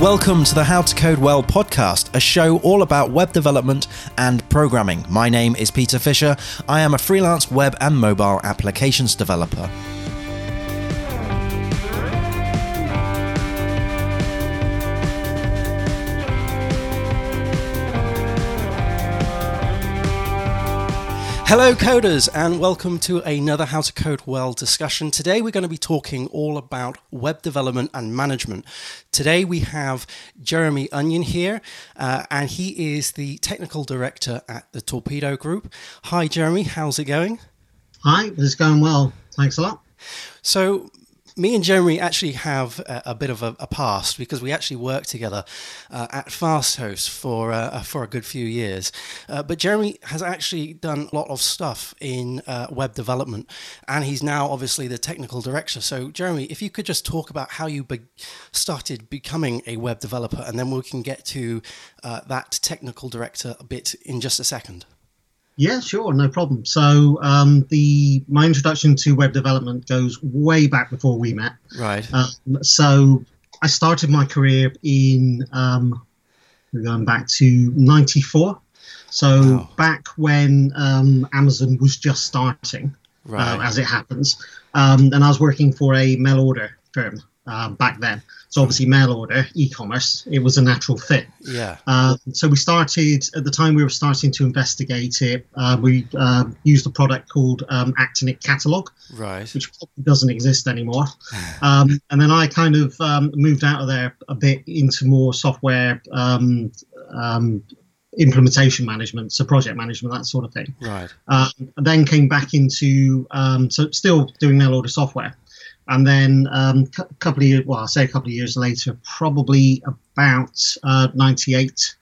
Welcome to the How to Code Well podcast, a show all about web development and programming. My name is Peter Fisher. I am a freelance web and mobile applications developer. Hello, coders, and welcome to another How to Code Well discussion. Today, we're going to be talking all about web development and management. Today, we have Jeremy Onion here, uh, and he is the technical director at the Torpedo Group. Hi, Jeremy, how's it going? Hi, it's going well. Thanks a lot. So, me and Jeremy actually have a, a bit of a, a, past because we actually worked together uh, at FastHost for uh, for a good few years. Uh, but Jeremy has actually done a lot of stuff in uh, web development, and he's now obviously the technical director. So, Jeremy, if you could just talk about how you be- started becoming a web developer, and then we can get to uh, that technical director a bit in just a second. Yeah, sure, no problem. So um, the my introduction to web development goes way back before we met. Right. Um, so I started my career in um, going back to '94. So wow. back when um, Amazon was just starting, uh, right. uh, as it happens, um, and I was working for a mail order firm uh, back then. So obviously, mail order, e-commerce, it was a natural fit. Yeah. Uh, so we started at the time we were starting to investigate it. Uh, we uh, used a product called um, Actinic Catalog, right, which doesn't exist anymore. um, and then I kind of um, moved out of there a bit into more software um, um, implementation management, so project management, that sort of thing. Right. Um, then came back into um, so still doing mail order software, and then um, a couple of years, well, I say a couple of years later, probably about uh, 98,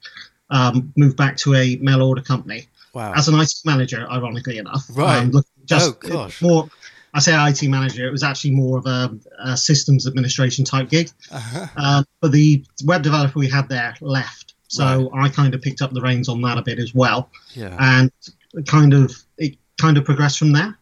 um, moved back to a mail order company. Wow. As an IT manager, ironically enough. Right. Um, just oh, gosh. More, I say IT manager, it was actually more of a, a systems administration type gig. Uh-huh. Uh, but the web developer we had there left. So right. I kind of picked up the reins on that a bit as well. Yeah. And kind of, it kind of progressed from there.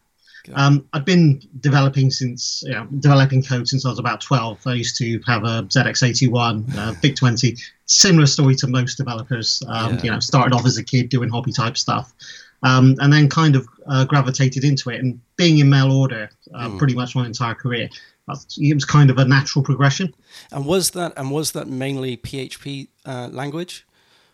Um, I've been developing since, you know, developing code since I was about 12. I used to have a ZX81, uh, VIC 20. Similar story to most developers. Um, yeah. You know, started off as a kid doing hobby type stuff, um, and then kind of uh, gravitated into it. And being in mail order uh, mm. pretty much my entire career, it was kind of a natural progression. And was that and was that mainly PHP uh, language?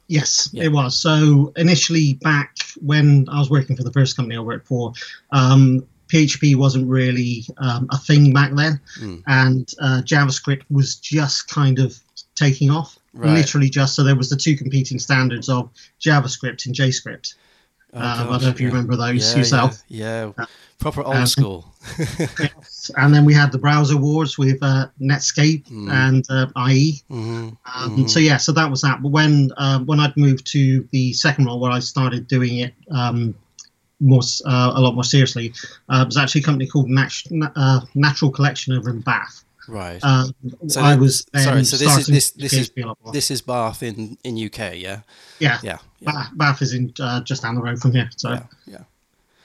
Yes, yeah. it was. So initially, back when I was working for the first company I worked for, um, PHP wasn't really um, a thing back then, mm. and uh, JavaScript was just kind of taking off. Right. Literally, just so there was the two competing standards of JavaScript and JScript. Oh, um, I don't know if you remember those yeah, yourself. Yeah, yeah. Uh, proper old um, school. yes. And then we had the browser wars with uh, Netscape mm. and uh, IE. Mm-hmm. Um, mm-hmm. So yeah, so that was that. But when uh, when I'd moved to the second role where I started doing it um, more uh, a lot more seriously. Uh, it was actually a company called Nat- uh, Natural Collection over in Bath. Right. Um, so I was sorry. So this is this this is this is Bath in in UK. Yeah. Yeah. Yeah. Bath, Bath is in uh, just down the road from here. So. Yeah. Yeah.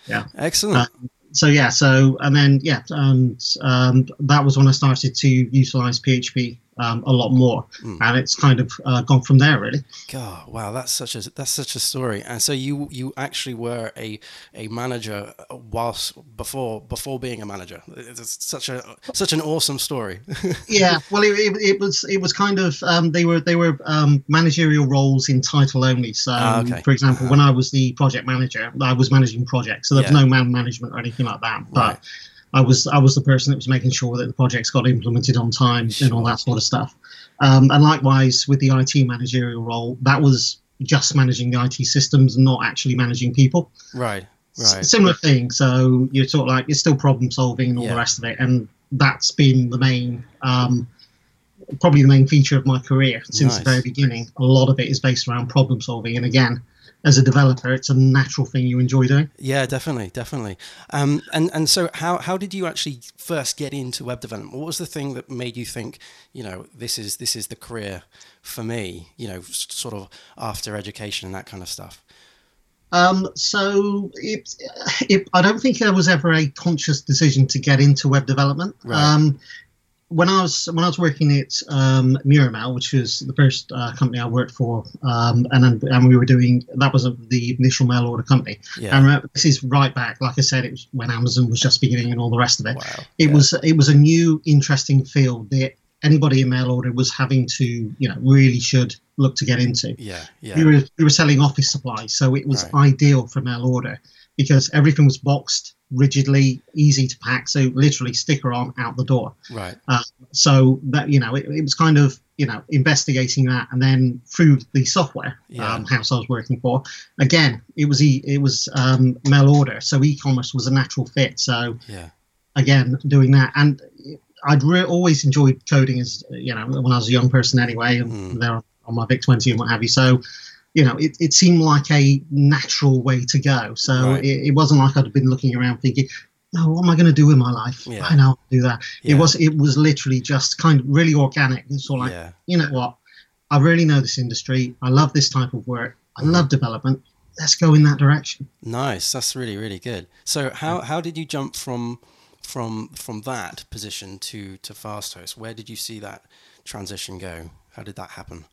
yeah. Excellent. Um, so yeah. So and then yeah, and um, that was when I started to utilize PHP um, a lot more, mm. and it's kind of uh, gone from there really. God, wow, that's such a that's such a story. And so you you actually were a a manager whilst before before being a manager. It's such a such an awesome story. yeah, well, it, it, it, was it was kind of um, they were they were um, managerial roles in title only. So, ah, okay. for example, uh-huh. when I was the project manager, I was managing projects, so there was yeah. no man management or anything like that. But right I was I was the person that was making sure that the projects got implemented on time and all that sort of stuff. Um, and likewise with the IT managerial role, that was just managing the IT systems, not actually managing people. Right. Right. S- similar thing. So you're sort of like it's still problem solving and all yeah. the rest of it, and that's been the main. Um, probably the main feature of my career since nice. the very beginning. A lot of it is based around problem solving, and again, as a developer, it's a natural thing you enjoy doing. Yeah, definitely, definitely. Um, and and so, how how did you actually first get into web development? What was the thing that made you think, you know, this is this is the career for me? You know, sort of after education and that kind of stuff. Um, so it, it, I don't think there was ever a conscious decision to get into web development. Right. Um, when I was when I was working at um, Miramail, which was the first uh, company I worked for, um, and and we were doing that was a, the initial mail order company. Yeah. And remember, this is right back, like I said, it was when Amazon was just beginning and all the rest of it. Wow. It yeah. was it was a new, interesting field that anybody in mail order was having to, you know, really should look to get into. Yeah, yeah. We were we were selling office supplies, so it was right. ideal for mail order because everything was boxed rigidly, easy to pack. So literally sticker on out the door. Right. Uh, so that you know, it, it, was kind of you know investigating that, and then through the software yeah. um, house I was working for, again, it was e- it was um, mail order, so e-commerce was a natural fit. So yeah. again, doing that, and I'd re- always enjoyed coding as you know when I was a young person anyway, and mm. there on my Vic 20 and what have you. So you know, it, it seemed like a natural way to go. So right. it, it, wasn't like I'd been looking around thinking, no, what am I going to do with my life? Yeah. I know I'll do that. Yeah. It was it was literally just kind of really organic. It's all like, yeah. you know what? I really know this industry. I love this type of work. I love mm-hmm. development. Let's go in that direction. Nice. That's really really good. So how how did you jump from from from that position to to Fasthost? Where did you see that transition go? How did that happen?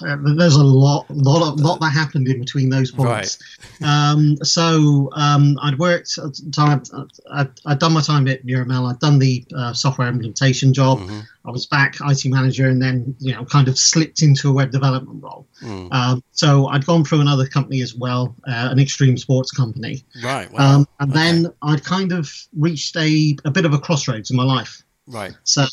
There's a lot, lot, of, lot that happened in between those points. Right. Um, so um, I'd worked, I'd, I'd, I'd, done my time at Miramail. I'd done the uh, software implementation job. Mm-hmm. I was back IT manager, and then you know, kind of slipped into a web development role. Mm. Um, so I'd gone through another company as well, uh, an extreme sports company. Right. Wow. Um, and okay. then I'd kind of reached a a bit of a crossroads in my life. Right. So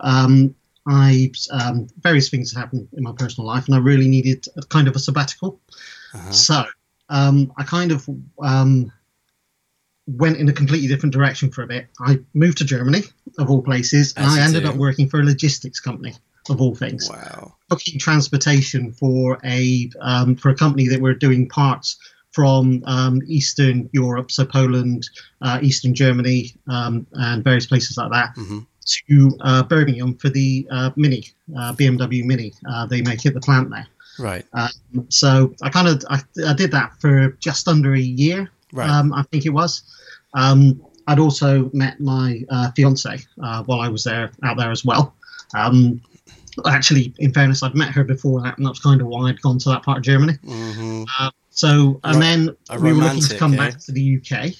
um, I um, various things happened in my personal life, and I really needed a kind of a sabbatical. Uh-huh. So um, I kind of um, went in a completely different direction for a bit. I moved to Germany, of all places, and I ended do. up working for a logistics company, of all things. Wow! Booking transportation for a um, for a company that were doing parts from um, Eastern Europe, so Poland, uh, Eastern Germany, um, and various places like that. Mm-hmm to uh, Birmingham for the uh, Mini, uh, BMW Mini. Uh, they make it the plant there. Right. Um, so I kind of I, I, did that for just under a year. Right. Um, I think it was. Um, I'd also met my uh, fiance uh, while I was there out there as well. Um, actually, in fairness, I'd met her before that, and that's kind of why I'd gone to that part of Germany. Mm-hmm. so and then we were looking to come eh? back to the UK.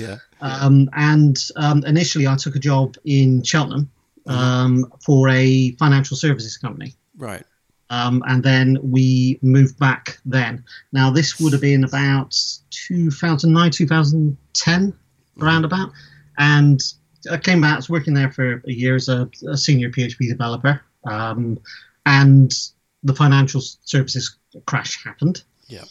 Yeah. Um, and um, initially, I took a job in Cheltenham mm-hmm. um, for a financial services company. Right. Um, and then we moved back then. Now, this would have been about 2009, 2010, mm-hmm. around about. And I came back, I was working there for a year as a, a senior PHP developer. Um, and the financial services crash happened. Yeah.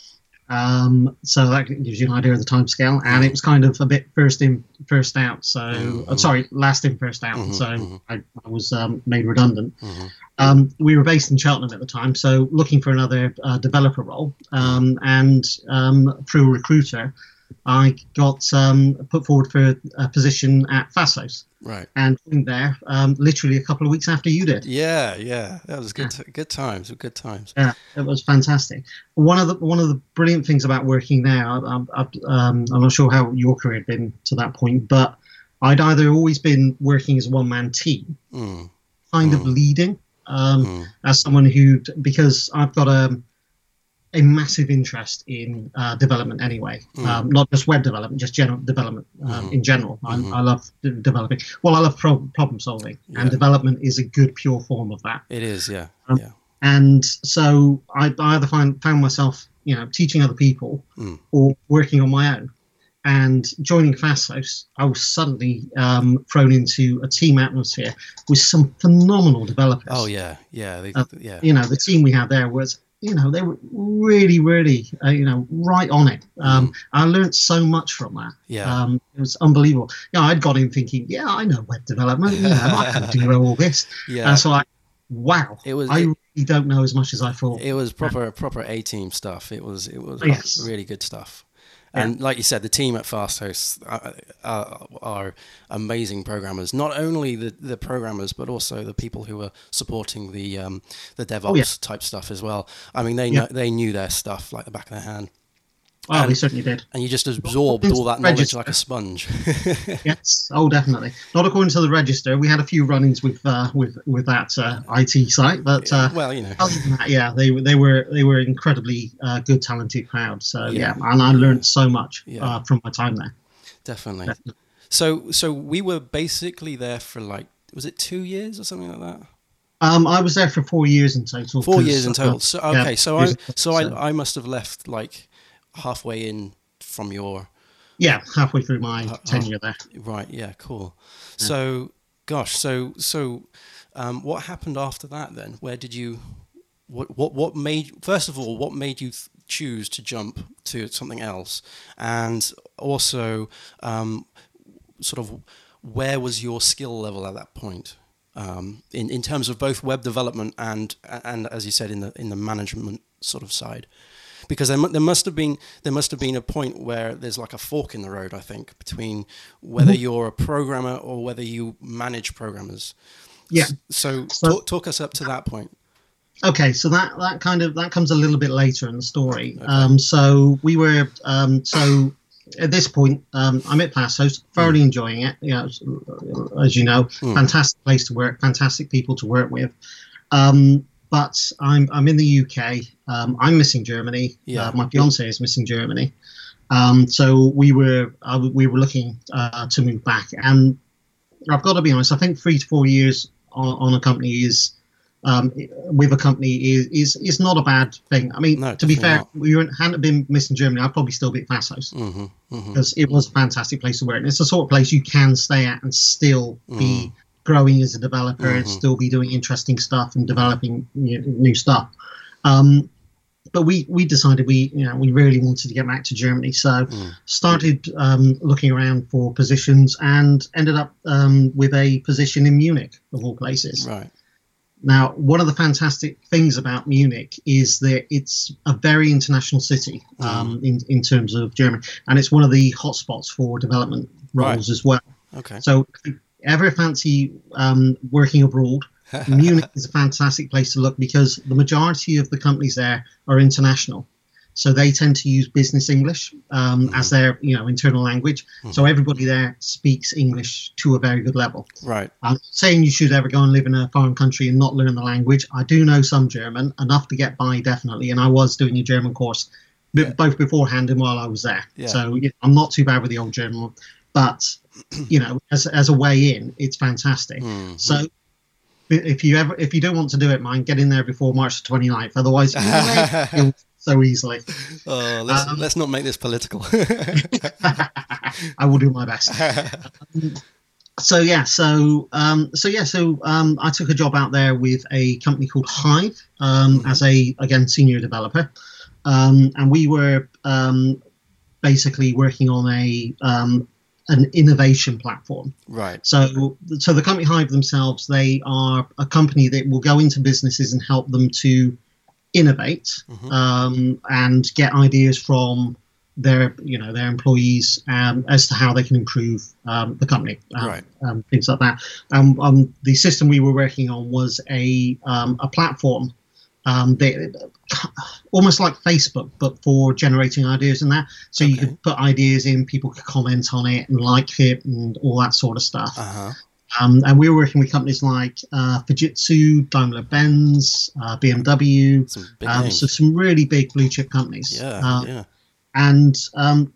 Um, so that gives you an idea of the time scale, and it was kind of a bit first in, first out. So, mm-hmm. uh, sorry, last in, first out. Mm-hmm, so mm-hmm. I, I, was um, made redundant. Mm-hmm. Um, we were based in Cheltenham at the time, so looking for another uh, developer role, um, and um, through a recruiter, I got um, put forward for a position at Fasthost. Right. And there um, literally a couple of weeks after you did. Yeah, yeah, that was good. Yeah. T- good times. Good times. Yeah, it was fantastic. One of the one of the brilliant things about working there, I, I, um, I'm not sure how your career had been to that point, but I'd either always been working as a one man team, mm. kind mm. of leading, um, mm. as someone who because I've got a a massive interest in uh, development anyway, mm. um, not just web development, just general development um, mm. in general. Mm-hmm. I love developing. Well, I love pro- problem solving, yeah. and development is a good pure form of that. It is, yeah. Um, yeah. And so I, I either find, found myself, you know, teaching other people mm. or working on my own. And joining Fasthost, I was suddenly um, thrown into a team atmosphere with some phenomenal developers. Oh yeah, yeah, they, uh, yeah. You know, the team we had there was you know, they were really, really, uh, you know, right on it. Um, mm. I learned so much from that. Yeah. Um, it was unbelievable. Yeah, I'd got in thinking, yeah, I know web development. Yeah, I can do all this. Yeah. And so like, wow, it was. I really don't know as much as I thought. It was proper, yeah. proper A team stuff. It was, it was yes. really good stuff. And like you said, the team at Fasthost are, are, are, amazing programmers. Not only the, the programmers, but also the people who are supporting the um, the DevOps oh, yeah. type stuff as well. I mean, they yeah. know, they knew their stuff like the back of their hand. Well, and, we certainly did. And you just absorbed all that knowledge register. like a sponge. yes. Oh, definitely. Not according to the register. We had a few run-ins with uh, with with that uh, IT site, but uh, well, you know, that, yeah, they they were they were incredibly uh, good, talented crowd. So yeah, yeah and I learned so much yeah. Uh, from my time there. Definitely. definitely. So so we were basically there for like was it two years or something like that? Um, I was there for four years in total. Four years in total. So okay, yeah, so I so I, I must have left like halfway in from your. Yeah, halfway through my uh, tenure there. Right. Yeah. Cool. Yeah. So, gosh. So so, um, what happened after that then? Where did you? What what what made? First of all, what made you th- choose to jump to something else? And also, um, sort of, where was your skill level at that point? um, in in terms of both web development and and as you said in the in the management sort of side because there, there must have been there must have been a point where there's like a fork in the road I think between whether mm-hmm. you're a programmer or whether you manage programmers yeah so, so talk, talk us up to that point okay so that that kind of that comes a little bit later in the story okay. um, so we were um, so at this point, um, I'm at Fasthost, thoroughly mm. enjoying it. You know, as you know, mm. fantastic place to work, fantastic people to work with. Um, but I'm I'm in the UK. Um, I'm missing Germany. Yeah. Uh, my fiance is missing Germany. Um, so we were uh, we were looking uh, to move back, and I've got to be honest. I think three to four years on, on a company is um, with a company is, is is not a bad thing. I mean, no, to be fair, not. we hadn't been missing Germany, I'd probably still be at Fasthost mm-hmm, mm-hmm. because it was a fantastic place to work. And it's the sort of place you can stay at and still be mm. Growing as a developer mm-hmm. and still be doing interesting stuff and developing you know, new stuff. Um, but we we decided we you know we really wanted to get back to Germany, so mm. started um, looking around for positions and ended up um, with a position in Munich of all places. Right. Now, one of the fantastic things about Munich is that it's a very international city um, mm. in, in terms of Germany, and it's one of the hotspots for development roles right. as well. Okay. So, ever fancy um, working abroad, Munich is a fantastic place to look because the majority of the companies there are international. So they tend to use business English um, mm-hmm. as their you know internal language. Mm-hmm. So everybody there speaks English to a very good level. Right. I'm saying you should ever go and live in a foreign country and not learn the language. I do know some German, enough to get by definitely, and I was doing a German course yeah. both beforehand and while I was there. Yeah. So you know, I'm not too bad with the old German, but you know, as as a way in, it's fantastic. Mm-hmm. So if you ever if you don't want to do it, mind get in there before March the 29th. Otherwise, you'll, so easily. Oh, let's, um, let's not make this political. I will do my best. Um, so yeah, so um, so yeah, so um, I took a job out there with a company called HYVE um, mm-hmm. as a again senior developer, um, and we were um, basically working on a um, an innovation platform. Right. So so the company HYVE themselves, they are a company that will go into businesses and help them to innovate mm-hmm. um, and get ideas from their you know their employees um, as to how they can improve um, the company, um, right. Um, things like that. Um, the system we were working on was a a platform that almost like Facebook, but for generating ideas and that. So okay. you could put ideas in, people could comment on it and like it and all that sort of stuff. Uh-huh. Um, and we were working with companies like uh, Fujitsu, Daimler Benz, uh, BMW, some um, so some really big blue chip companies. Yeah, uh, yeah. And um,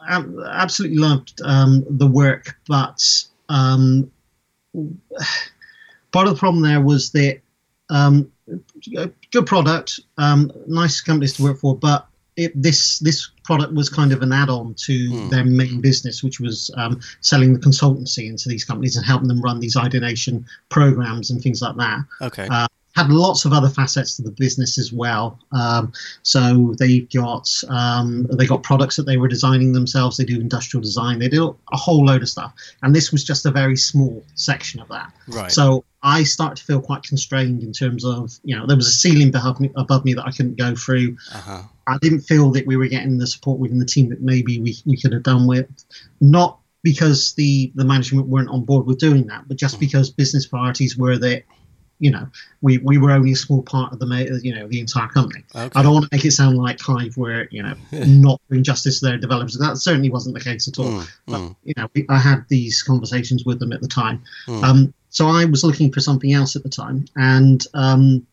I absolutely loved um, the work, but um, part of the problem there was that um, good product, nice companies to work for, but it, this this product was kind of an add-on to mm. their main business, which was um, selling the consultancy into these companies and helping them run these ideation programs and things like that. Okay. Uh, had lots of other facets to the business as well. Um, so they got um, they got products that they were designing themselves. They do industrial design. They do a whole load of stuff. And this was just a very small section of that. Right. So I started to feel quite constrained in terms of you know there was a ceiling above me, above me that I couldn't go through. Uh-huh. I didn't feel that we were getting the support within the team that maybe we, we could have done with. Not because the, the management weren't on board with doing that, but just mm. because business priorities were that you know, we, we were only a small part of the you know the entire company. Okay. I don't want to make it sound like HYVE were you know not doing justice to their developers. That certainly wasn't the case at all. Mm, but mm. you know, I had these conversations with them at the time. Mm. Um, so I was looking for something else at the time, and um,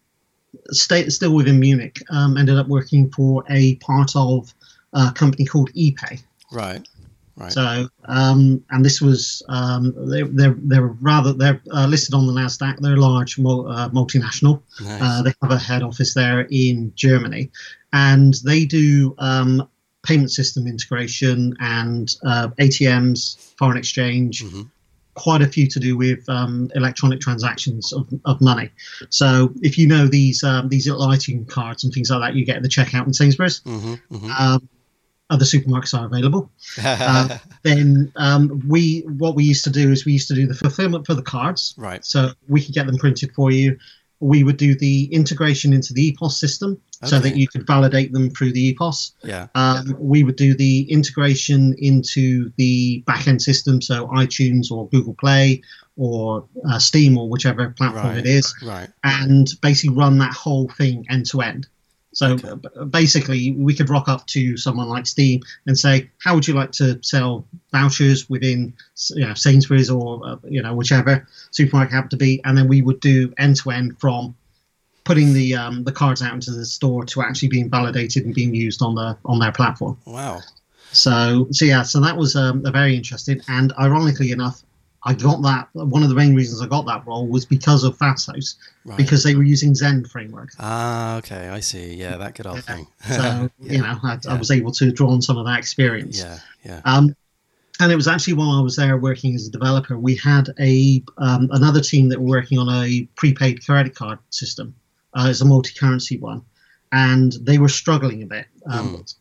stay, still within Munich, um, ended up working for a part of a company called ePay. Right. Right. So, um, and this was um, they, they're they're rather they're uh, listed on the Nasdaq. They're a large uh, multinational. Nice. Uh, they have a head office there in Germany, and they do um, payment system integration and uh, ATMs, foreign exchange. Mm-hmm. Quite a few to do with um, electronic transactions of, of money. So if you know these um, these lighting cards and things like that, you get the checkout in Sainsbury's. Mm-hmm, mm-hmm. Um, other supermarkets are available. uh, then um, we what we used to do is we used to do the fulfillment for the cards. Right. So we could get them printed for you. We would do the integration into the EPOS system okay. so that you could validate them through the EPOS. Yeah. Um, we would do the integration into the backend system, so iTunes or Google Play or uh, Steam or whichever platform right. it is. Right. And basically run that whole thing end to end. So okay. basically, we could rock up to someone like Steam and say, "How would you like to sell vouchers within, you know, Sainsbury's or uh, you know whichever supermarket happened to be?" And then we would do end to end from putting the um, the cards out into the store to actually being validated and being used on the on their platform. Wow. So so yeah, so that was um, a very interesting. And ironically enough, I got that. One of the main reasons I got that role was because of Fasthost, right. because they were using Zend framework. Ah, okay, I see. Yeah, that good old yeah. thing. so yeah. you know, I, yeah. I, was able to draw on some of that experience. Yeah, yeah. Um, and it was actually while I was there working as a developer, we had a um, another team that were working on a prepaid credit card system. Uh, it's a multi-currency one, and they were struggling a bit. Um, mm.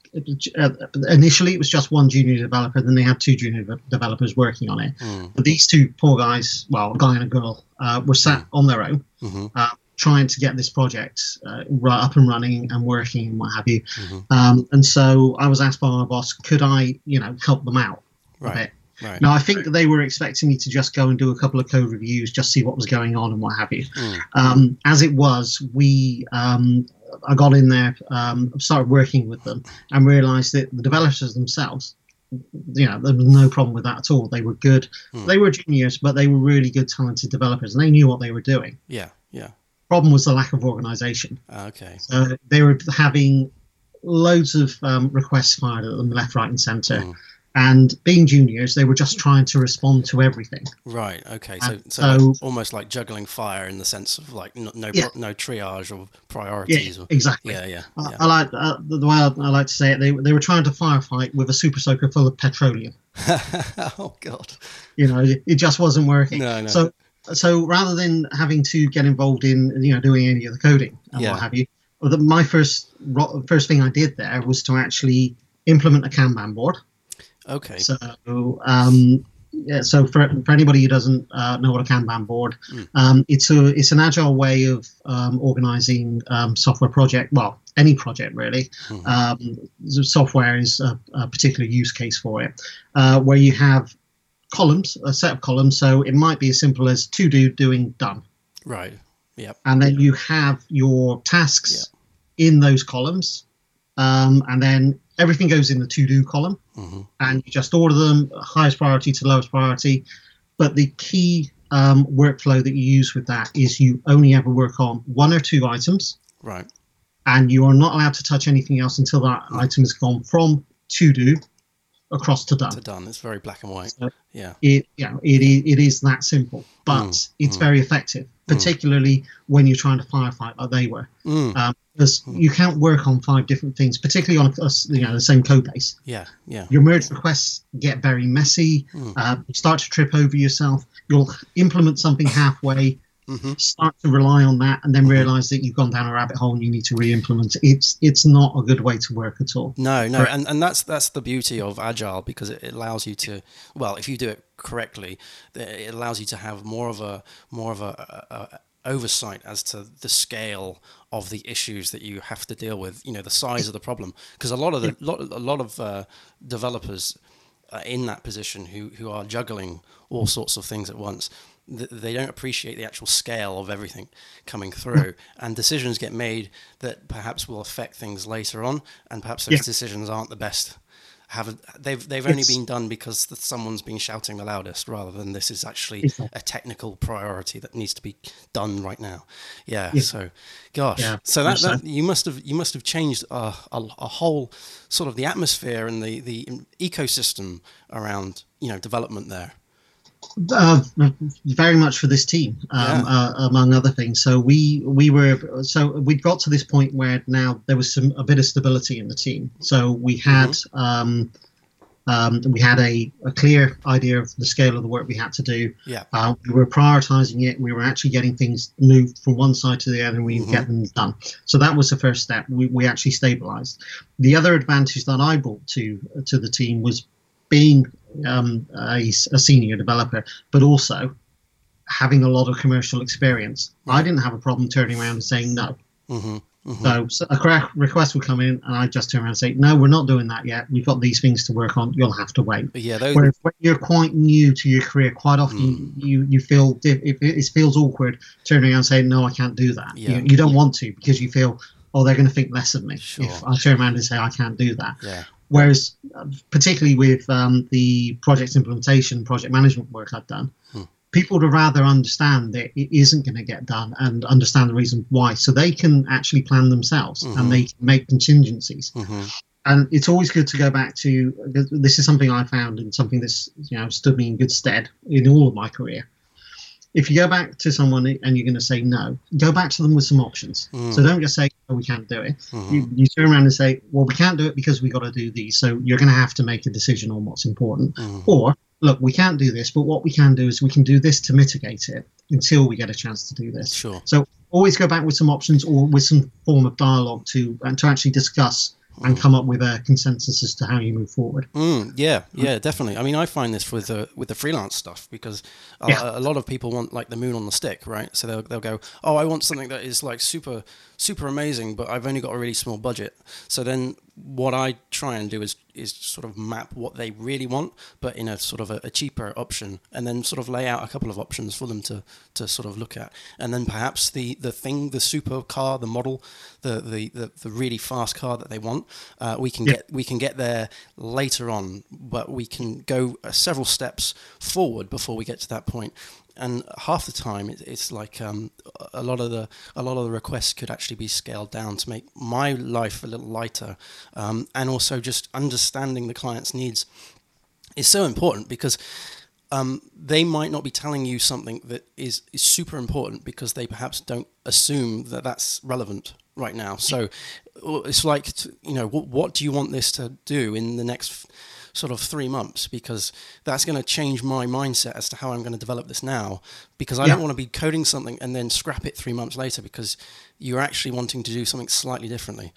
Uh, initially it was just one junior developer, then they had two junior developers working on it. Mm. But these two poor guys, well, a guy and a girl, uh, were sat mm. on their own, mm-hmm. uh, trying to get this project uh, up and running and working and what have you. Mm-hmm. Um, and so I was asked by my boss, could I, you know, help them out right. a bit? Right. Now, I think that they were expecting me to just go and do a couple of code reviews, just see what was going on and what have you. Mm. Um, as it was, we um, I got in there, um, started working with them, and realised that the developers themselves, you know, there was no problem with that at all. They were good. Hmm. They were juniors, but they were really good, talented developers, and they knew what they were doing. Yeah, yeah. Problem was the lack of organisation. Ah, okay. So they were having loads of um, requests fired at them left, right, and centre. Hmm and being juniors, they were just trying to respond to everything. Right. Okay. So, so, so almost like juggling fire in the sense of like no no, yeah. no triage or priorities. Yeah, or, exactly. Yeah, yeah. I, I like uh, the way I, I, like to say it. They they were trying to firefight with a super soaker full of petroleum. oh God. You know, it, it just wasn't working. No, no. So so rather than having to get involved in you know doing any of the coding and yeah. what have you, the, my first first thing I did there was to actually implement a Kanban board. Okay. So, um, yeah, so for, for anybody who doesn't uh, know what a Kanban board, mm. um, it's a it's an agile way of um, organizing um, software project. Well, any project really. Mm-hmm. software is a, a, particular use case for it, uh, where you have columns, a set of columns. So it might be as simple as to do, doing, done. Right. Yep. And then you have your tasks yep. in those columns, um, and then everything goes in the to do column, mm-hmm. and you just order them highest priority to lowest priority. But the key um, workflow that you use with that is you only ever work on one or two items. Right. And you are not allowed to touch anything else until that mm-hmm. item has gone from to do across to done. To done. It's very black and white. So yeah. It yeah, it, it is that simple, but mm, it's mm. very effective. Particularly mm. when you're trying to firefight like they were. Mm. Um, because mm. you can't work on five different things, particularly on a, you know the same code base. Yeah, yeah. Your merge requests get very messy. Mm. Uh, you start to trip over yourself. You'll implement something halfway, mm-hmm. start to rely on that, and then mm-hmm. realize that you've gone down a rabbit hole and you need to re-implement. It's it's not a good way to work at all. No, no, and and that's that's the beauty of agile because it allows you to well, if you do it correctly, it allows you to have more of a more of a, a oversight as to the scale of the issues that you have to deal with. You know, the size of the problem, because a lot of the lot, a lot of uh, developers are in that position who who are juggling all sorts of things at once. They don't appreciate the actual scale of everything coming through, and decisions get made that perhaps will affect things later on, and perhaps those yeah. decisions aren't the best. Have they've they've only been done because someone's been shouting the loudest, rather than this is actually a technical priority that needs to be done right now. Yeah. yeah. So, gosh. Yeah. So that, that, you must have you must have changed a, a, a whole sort of the atmosphere and the the ecosystem around you know development there. Uh, very much for this team, um, yeah. uh, among other things. So we we were so we got to this point where now there was some a bit of stability in the team. So we had mm-hmm. um, um, we had a, a clear idea of the scale of the work we had to do. Yeah. Uh, we were prioritizing it. We were actually getting things moved from one side to the other, and we mm-hmm. get them done. So that was the first step. We, we actually stabilized. The other advantage that I brought to to the team was being um, a, a, senior developer, but also having a lot of commercial experience. I didn't have a problem turning around and saying no. Mm-hmm, mm-hmm. So, so, a request would come in, and I just turn around and say, "No, we're not doing that yet. We've got these things to work on. You'll have to wait." Yeah, those... Whereas when you're quite new to your career, quite often mm. you you feel it, it, feels awkward turning around and saying, "No, I can't do that." Yeah. You, you don't want to because you feel, "Oh, they're going to think less of me sure. if I turn around and say I can't do that." Yeah. Whereas, particularly with um, the project implementation, project management work I've done, hmm. people would rather understand that it isn't going to get done and understand the reason why, so they can actually plan themselves mm-hmm. and they can make contingencies. Mm-hmm. And it's always good to go back to this is something I found and something that's you know stood me in good stead in all of my career if you go back to someone and you're going to say no, go back to them with some options. Mm. So don't just say, oh, we can't do it. Mm-hmm. You, you, turn around and say, well, we can't do it because we got to do these. So you're going to have to make a decision on what's important. Mm. Or, look, we can't do this, but what we can do is we can do this to mitigate it until we get a chance to do this. Sure. So always go back with some options or with some form of dialogue to and to actually discuss and come up with a consensus as to how you move forward. Mm, yeah, yeah, definitely. I mean, I find this with the with the freelance stuff because a, yeah. a, lot of people want like the moon on the stick, right? So they'll they'll go, oh, I want something that is like super super amazing, but I've only got a really small budget. So then what I try and do is is sort of map what they really want, but in a sort of a, a, cheaper option, and then sort of lay out a couple of options for them to, to sort of look at, and then perhaps the, the thing, the super car, the model, the the, the, the really fast car that they want, uh, we can get we can get there later on, but we can go uh, several steps forward before we get to that point and half the time it, it's like um, a lot of the a lot of the requests could actually be scaled down to make my life a little lighter, um, and also just understanding the client's needs is so important because. Um, they might not be telling you something that is, is super important because they perhaps don't assume that that's relevant right now. So it's like, you know, what, what do you want this to do in the next sort of three months because that's going to change my mindset as to how I'm going to develop this now. Because I yeah. don't want to be coding something and then scrap it three months later because you're actually wanting to do something slightly differently.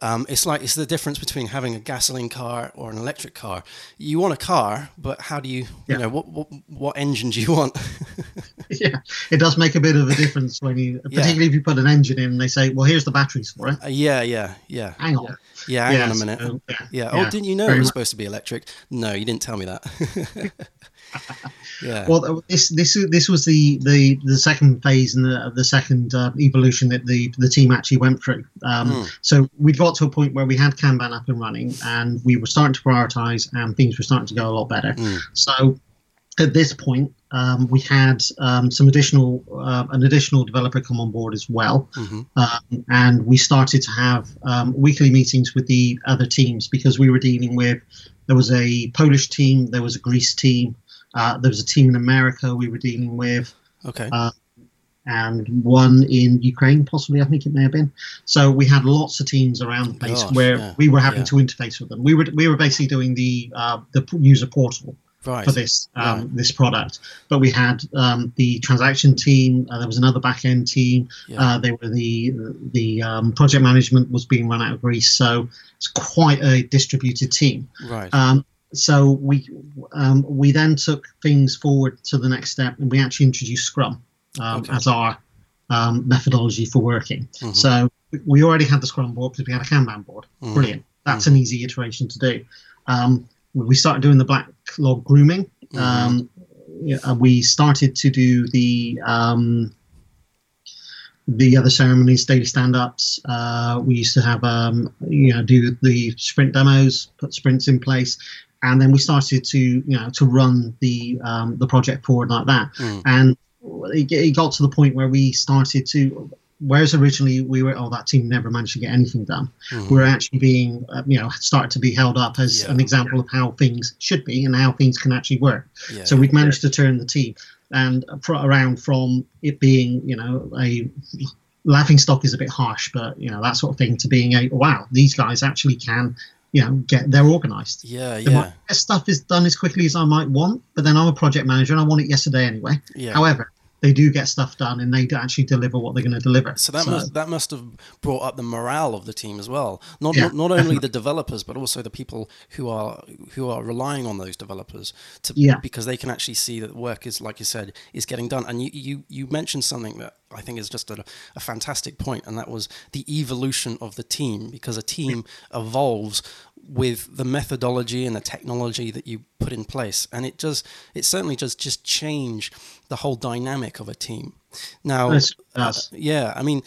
Um, it's like it's the difference between having a gasoline car or an electric car. You want a car, but how do you, yeah. you know, what, what what engine do you want? yeah, it does make a bit of a difference when you, particularly yeah. if you put an engine in and they say, "Well, here's the batteries for it." Uh, yeah, yeah, yeah. Hang on. Yeah, hang on a minute. So, yeah. Oh, didn't you know it was supposed to be electric? No, you didn't tell me that. yeah. Well, this this this was the the, the second phase and the the second uh, evolution that the the team actually went through. Um, mm. So we got to a point where we had Kanban up and running, and we were starting to prioritize, and things were starting to go a lot better. Mm. So at this point, um, we had um, some additional uh, an additional developer come on board as well, mm-hmm. um, and we started to have um, weekly meetings with the other teams because we were dealing with there was a Polish team, there was a Greece team, uh, there was a team in America we were dealing with. Okay. Uh, and one in Ukraine, possibly, I think it may have been. So we had lots of teams around the place Gosh, where yeah, we were having yeah. to interface with them. We were we were basically doing the uh, the user portal right. for this um, right. this product, but we had um, the transaction team. Uh, there was another back end team. Yeah. Uh, they were the the um, project management was being run out of Greece, so it's quite a distributed team. Right. So we um, we then took things forward to the next step, and we actually introduced Scrum um, okay. as our um, methodology for working. Mm-hmm. So we already had the Scrum board because we had a Kanban board. Mm-hmm. Brilliant. That's mm-hmm. an easy iteration to do. Um, we started doing the backlog grooming. Mm-hmm. Um, we started to do the um, the other ceremonies, daily stand-ups. Uh, we used to have, um, you know, do the sprint demos, put sprints in place, and then we started to, you know, to run the um, the project forward like that. Mm. And it, it, got to the point where we started to. Whereas originally we were, oh, that team never managed to get anything done. Mm. We are actually being, uh, you know, started to be held up as yeah. an example of how things should be and how things can actually work. Yeah. So we've managed to turn the team and around from it being, you know, a laughing stock is a bit harsh, but you know that sort of thing to being a wow, these guys actually can, you know, get they're organised. Yeah, yeah. stuff is done as quickly as I might want, but then I'm a project manager and I want it yesterday anyway. Yeah. However, they do get stuff done and they actually deliver what they're going to deliver. So that so, must that must have brought up the morale of the team as well. Not yeah, not, not only the developers but also the people who are who are relying on those developers to yeah. because they can actually see that work is like you said is getting done. And you you, you mentioned something that I think is just a, a fantastic point, and that was the evolution of the team because a team evolves with the methodology and the technology that you put in place. And it does it certainly does just change the whole dynamic of a team. Now uh, yeah i mean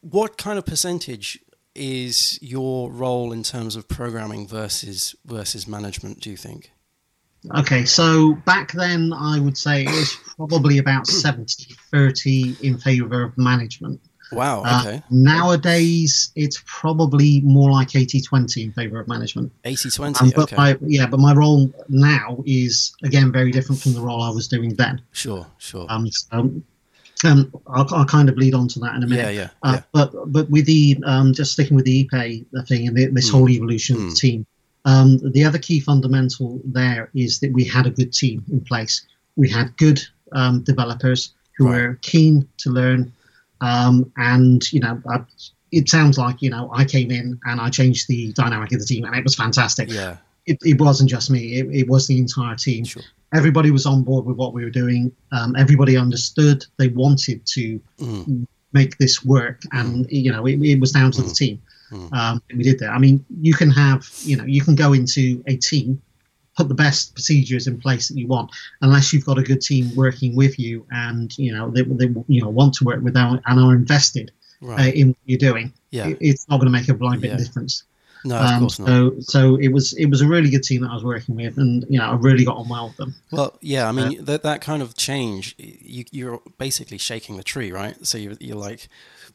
what kind of percentage is your role in terms of programming versus versus management do you think? Okay so back then i would say it was probably about 70 30 in favor of management Wow. Uh, okay. Uh, nowadays, it's probably more like 80 20 in favor of management. 80 20. Um, but okay. my, yeah, but my role now is, again, very different from the role I was doing then. Sure, sure. Um, so, um, I'll, I'll, kind of lead on to that in a minute. Yeah, yeah. Uh, yeah. But but with the um, just sticking with the ePay thing and the, this mm. whole evolution mm. of the hmm. team, um, the other key fundamental there is that we had a good team in place. We had good um, developers who right. were keen to learn, um, and you know, I, it sounds like you know I came in and I changed the dynamic of the team, and it was fantastic. Yeah. It, it wasn't just me; it, it was the entire team. Sure. Everybody was on board with what we were doing. Um, everybody understood. They wanted to mm. make this work, and mm. you know, it, it, was down to mm. the team. Mm. Um, we did that. I mean, you can have, you know, you can go into a team put the best procedures in place that you want unless you've got a good team working with you and you know they, they you know want to work with them and are invested right. uh, in what you're doing yeah. It, it's not going to make a blind bit yeah. difference no, of um, course not. So, so it was it was a really good team that I was working with, and you know I really got on well with them. Well, yeah, I mean uh, that that kind of change, you, you're basically shaking the tree, right? So you're, you're like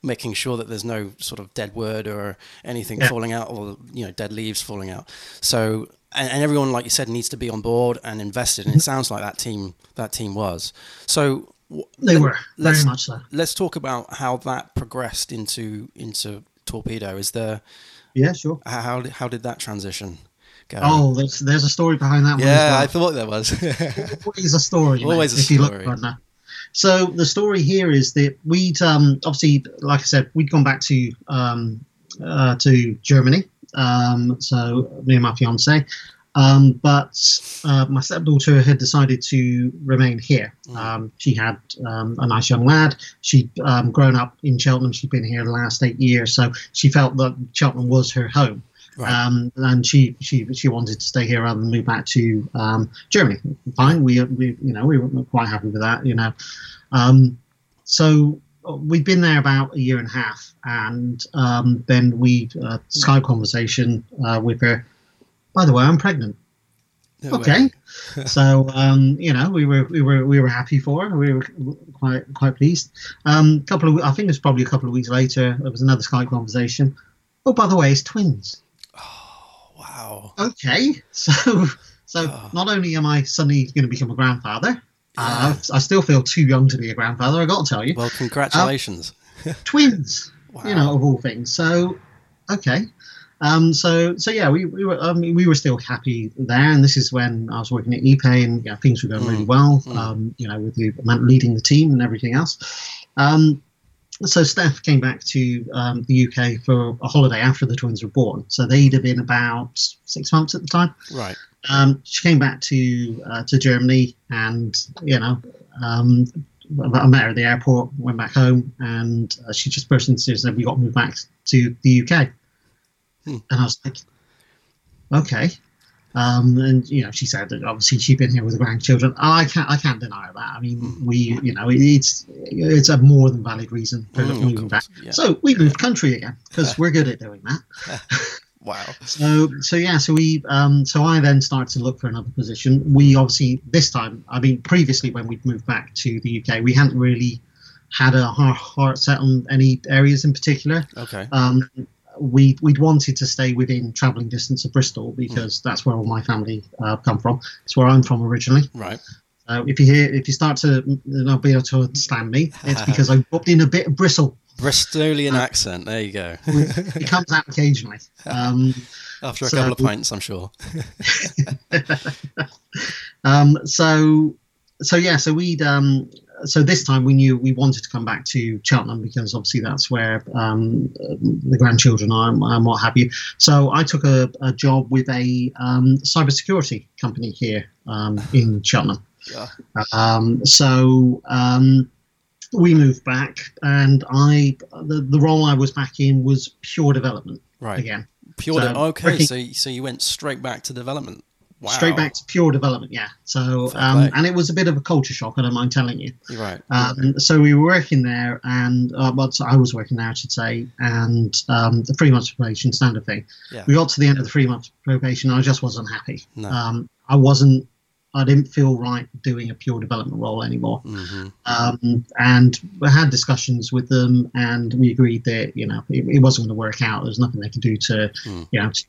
making sure that there's no sort of dead word or anything yeah. falling out, or you know dead leaves falling out. So and, and, everyone, like you said, needs to be on board and invested. And it mm-hmm. sounds like that team that team was. So they were very much so. Let's talk about how that progressed into into torpedo. Is there? Yeah, sure. How how did that transition? Go? Oh, there's, there's a story behind that one. Yeah, well. I thought there was. Always a story. Always mate, a story. Right so the story here is that we'd um, obviously, like I said, we'd gone back to um, uh, to Germany um, so me and my fiance. Um, but uh, my stepdaughter had decided to remain here. Mm. Um, she had um, a nice young lad. She'd um, grown up in Cheltenham. She'd been here the last eight years, so she felt that Cheltenham was her home. Right. Um, and she, she she wanted to stay here rather than move back to um, Germany. Fine, we, we you know we were quite happy with that. You know, so we've been there about a year and a half, and um, then we uh, Skype conversation uh, with her. By the way, I'm pregnant. No okay, so um, you know we were we were we were happy for her. We were quite quite pleased. Um, couple of I think it was probably a couple of weeks later. There was another Skype conversation. Oh, by the way, it's twins. Oh wow. Okay, so so oh. not only am I suddenly going to become a grandfather, uh, I still feel too young to be a grandfather. I got to tell you. Well, congratulations. Uh, twins, wow. you know, of all things. So, okay. Um, so, so yeah, we, we were I mean, we were still happy there, and this is when I was working at ePay, and yeah, things were going mm. really well. Mm. Um, you know, with the leading the team and everything else. Um, so Steph came back to um, the UK for a holiday after the twins were born. So they'd have been about six months at the time. Right. Um, she came back to uh, to Germany, and you know, um, I met her at the airport. Went back home, and uh, she just burst into tears and said, "We got to move back to the UK." Hmm. And I was like, "Okay." Um, and you know, she said that obviously she'd been here with the grandchildren. I can't, I can't deny that. I mean, mm. we, you know, it's it's a more than valid reason for mm, moving back. Yeah. So we moved country again because we're good at doing that. wow. So so yeah, so we um, so I then started to look for another position. We obviously this time, I mean, previously when we'd moved back to the UK, we hadn't really had a heart set on any areas in particular. Okay. Um, we we'd wanted to stay within travelling distance of Bristol because mm. that's where all my family uh, come from. It's where I'm from originally. Right. So if you hear if you start to not be able to understand me, it's because I popped in a bit of Bristol. Bristolian uh, accent. There you go. it comes out occasionally. Um, After a so, couple of pints, I'm sure. um, so so yeah, so we'd um, so this time we knew we wanted to come back to Cheltenham because obviously that's where um, the grandchildren are and what have you. So I took a, a job with a um, cybersecurity company here um, in Cheltenham. Yeah. Um, so um, we moved back, and I the, the role I was back in was pure development. Right. Again. Pure. So de- okay. So so you went straight back to development. Wow. Straight back to pure development, yeah. So, um, and it was a bit of a culture shock. I don't mind telling you. Right. Um, so we were working there, and uh, well, so I was working there, I should say, and um, the three months probation standard thing. Yeah. We got to the end of the three months probation, and I just wasn't happy. No. Um, I wasn't. I didn't feel right doing a pure development role anymore. Mm-hmm. Um, and we had discussions with them, and we agreed that you know it, it wasn't going to work out. There's nothing they could do to, mm. you know, to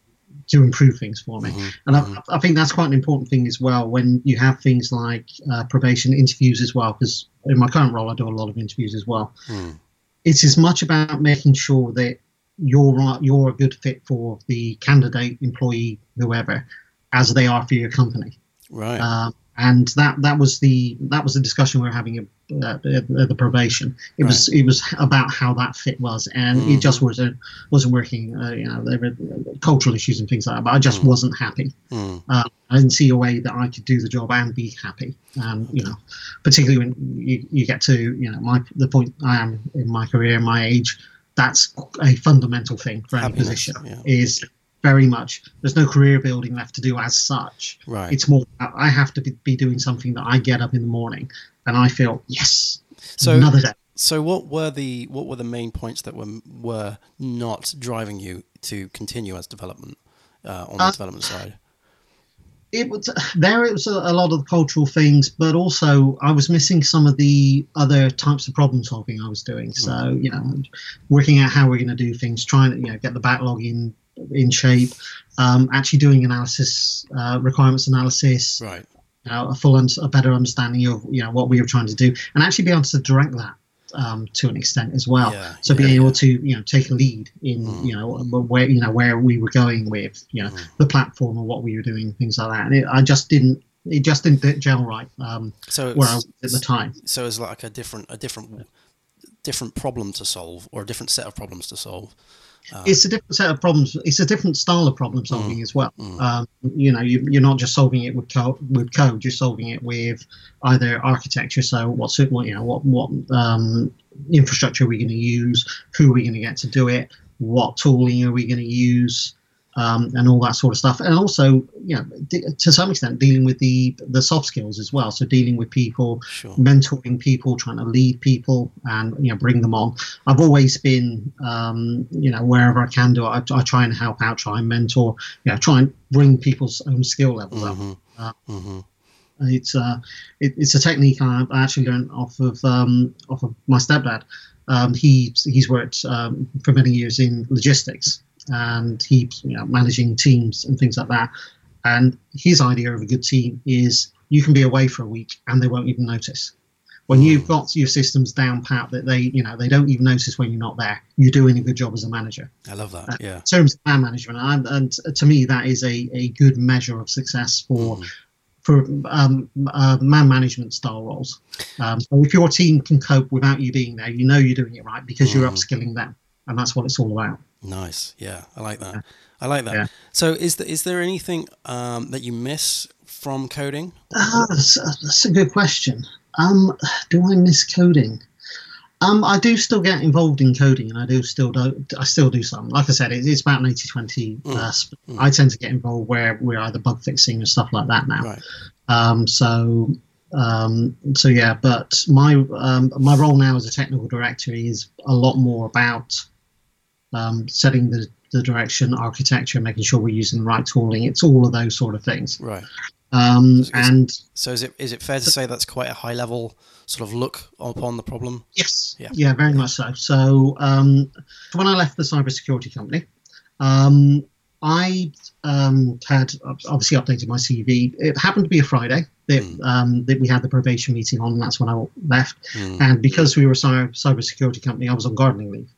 to improve things for me. Mm-hmm. And I, mm-hmm. I, think that's quite an important thing as well when you have things like uh, probation interviews as well, because in my current role, I do a lot of interviews as well. Mm. It's as much about making sure that you're right, you're a good fit for the candidate, employee, whoever, as they are for your company. Right. Um, and that that was the that was the discussion we were having at the probation. It right. was it was about how that fit was, and mm. it just wasn't wasn't working. Uh, you know, there were cultural issues and things like that. But I just mm. wasn't happy. Mm. Uh, I didn't see a way that I could do the job and be happy. And you know, particularly when you, you get to you know my the point I am in my career, my age. That's a fundamental thing for any position. Yeah. Is very much there's no career building left to do as such. Right. It's more I have to be, be doing something that I get up in the morning and I feel yes, so, another day. So what were the what were the main points that were were not driving you to continue as development uh, on the uh, development side? It was there. It was a, a, lot of the cultural things, but also I was missing some of the other types of problem solving I was doing. So mm. you know, working out how we're going to do things, trying to you know get the backlog in in shape, um, actually doing analysis, uh, requirements analysis, right. A full, un- a better understanding of you know what we were trying to do, and actually be able to direct that um, to an extent as well. Yeah, so yeah, being able yeah. to you know take a lead in mm. you know where you know where we were going with you know mm. the platform and what we were doing, things like that. And it, I just didn't. It just didn't gel right. Um, so where I was at the time. So it's like a different, a different, different problem to solve, or a different set of problems to solve. Uh, it's a different set of problems. It's a different style of problem solving mm, as well. Mm. Um, you know, you, are not just solving it with code, with code. You're solving it with either architecture. So, what's it? What you know? What what um, infrastructure are we going to use? Who are we going to get to do it? What tooling are we going to use? Um, and all that sort of stuff. And also, you know, to some extent, dealing with the the soft skills as well. So dealing with people, sure. mentoring people, trying to lead people, and you know, bring them on. I've always been, um, you know, wherever I can do, I, I, try and help out, try and mentor, you know, try and bring people's own skill levels mm-hmm. up. Uh, mm-hmm. It's uh, it, it's a technique I actually learned off of um, off of my stepdad. Um, he he's worked um, for many years in logistics, and he's you know, managing teams and things like that. And his idea of a good team is you can be away for a week and they won't even notice. When you've hmm. got your systems down pat that they, you know, they don't even notice when you're not there, you're doing a good job as a manager. I love that. Uh, yeah. In terms of man management, and, and, to me, that is a, a good measure of success for. Mm. For um, uh, man management style roles, um, so if your team can cope without you being there, you know you're doing it right because mm. you're hmm. upskilling them, and that's what it's all about. Nice. Yeah, I like that. I like that. Yeah. So, is there, is there anything um, that you miss from coding? Uh, that's, that's, a good question. Um, do I miss coding? Um, I do still get involved in coding, and I do still do. I still do some. Like I said, it, it's about an 80-20. Mm. Uh, mm. I tend to get involved where we're either bug fixing and stuff like that now. Right. Um, so um, so yeah, but my um, my role now as a technical director is a lot more about um, setting the, the direction, architecture, making sure we're using the right tooling. It's all of those sort of things. Right. Um, and so is it is it fair to say that's quite a high level sort of look upon the problem? Yes. Yeah. Yeah, very much so. So um, when I left the cybersecurity company, um, I um, had obviously updated my CV. It happened to be a Friday that, mm. um, that we had the probation meeting on, and that's when I left. Mm. And because we were a cyber cybersecurity company, I was on gardening leave.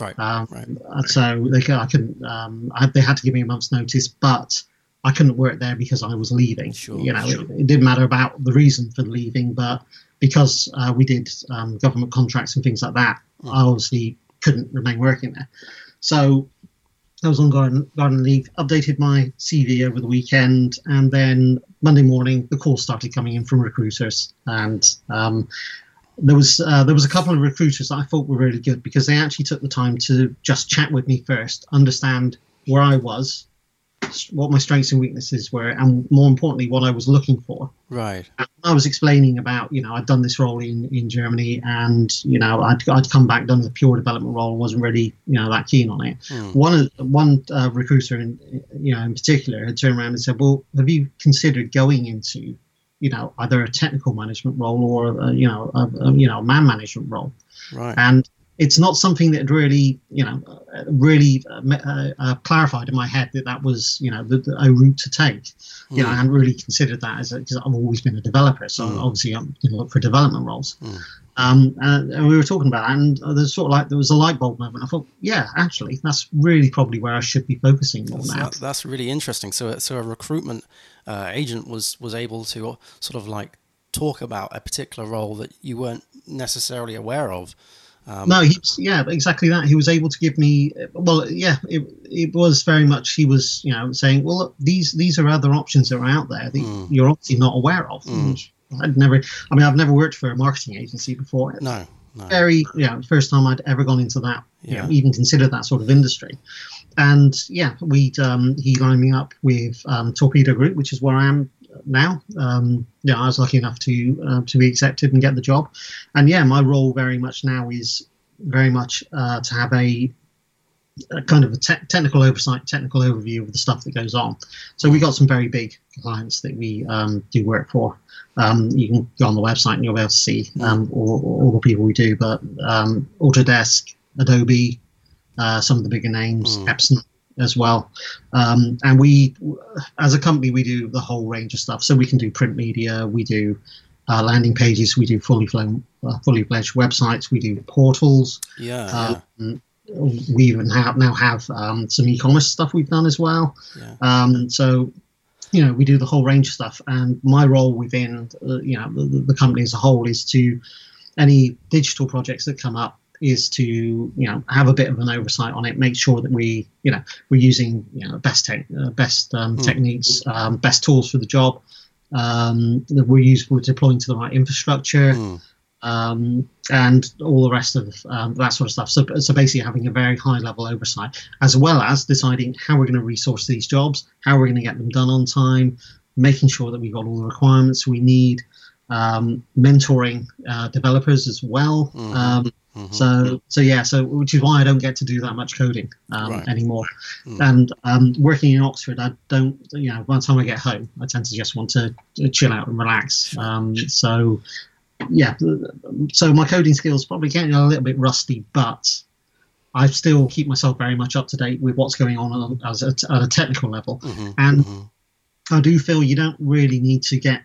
Right. Um, right. So they, I couldn't. Um, I, they had to give me a month's notice, but I couldn't work there because I was leaving. Sure, you know, sure. it, it, didn't matter about the reason for leaving, but because uh, we did um, government contracts and things like that, mm. I obviously couldn't remain working there. So I was on garden, garden leave, updated my CV over the weekend, and then Monday morning the calls started coming in from recruiters, and um, there was uh, there was a couple of recruiters that I thought were really good because they actually took the time to just chat with me first, understand where I was, what my strengths and weaknesses were, and more importantly, what I was looking for. Right. I was explaining about, you know, I'd done this role in, in Germany, and you know, I'd, I'd come back, done the pure development role, and wasn't really, you know, that keen on it. Mm. One one uh, recruiter, in, you know, in particular, had turned around and said, "Well, have you considered going into, you know, either a technical management role or, a, you know, a, a you know, a man management role?" Right. And it's not something that really, you know, really uh, uh, clarified in my head that that was, you know, the, the, a route to take. Mm. You know, I hadn't really considered that as because I've always been a developer, so mm. obviously I'm going to look for development roles. Mm. Um, and, and, we were talking about that, and there's sort of like there was a light bulb moment. I thought, yeah, actually, that's really probably where I should be focusing more that's, now. That, that's really interesting. So, so a recruitment uh, agent was was able to sort of like talk about a particular role that you weren't necessarily aware of. Um, no, he yeah, exactly that. He was able to give me, well, yeah, it, it was very much. He was, you know, saying, well, look, these these are other options that are out there that mm. you're obviously not aware of. Mm. I'd never, I mean, I've never worked for a marketing agency before. No, no. very, yeah, first time I'd ever gone into that, yeah. you know, even considered that sort of industry. And yeah, we um, he lined me up with um, Torpedo Group, which is where I am now. Um, yeah, I was lucky enough to uh, to be accepted and get the job, and yeah, my role very much now is very much uh, to have a, a kind of a te- technical oversight, technical overview of the stuff that goes on. So we got some very big clients that we um, do work for. Um, you can go on the website and you'll be able to see um, all, all, the people we do. But um, Autodesk, Adobe, uh, some of the bigger names, mm. Epson, as well. Um, and we, as a company, we do the whole range of stuff. So we can do print media, we do uh, landing pages, we do fully flown, uh, fully fledged websites, we do portals. Yeah. Um, we even have now have um, some e-commerce stuff we've done as well. Yeah. Um, so you know we do the whole range of stuff and my role within uh, you know the, the, company as a whole is to any digital projects that come up is to you know have a bit of an oversight on it, make sure that we you know we're using you know best tech, uh, best um, mm. techniques, um, best tools for the job. Um, that we're using, we're deploying to the right infrastructure. Mm. Um, and all the rest of um, that sort of stuff. So, so basically, having a very high level oversight, as well as deciding how we're going to resource these jobs, how we're going to get them done on time, making sure that we've got all the requirements we need, um, mentoring uh, developers as well. Mm-hmm. Um, Mm-hmm. So, so yeah, so which is why I don't get to do that much coding um, right. anymore. Mm. And um, working in Oxford, I don't, you know, by the time I get home, I tend to just want to, to chill out and relax. Um, so, yeah, so my coding skills probably getting a little bit rusty, but I still keep myself very much up to date with what's going on as a, at a technical level. Mm-hmm. And mm-hmm. I do feel you don't really need to get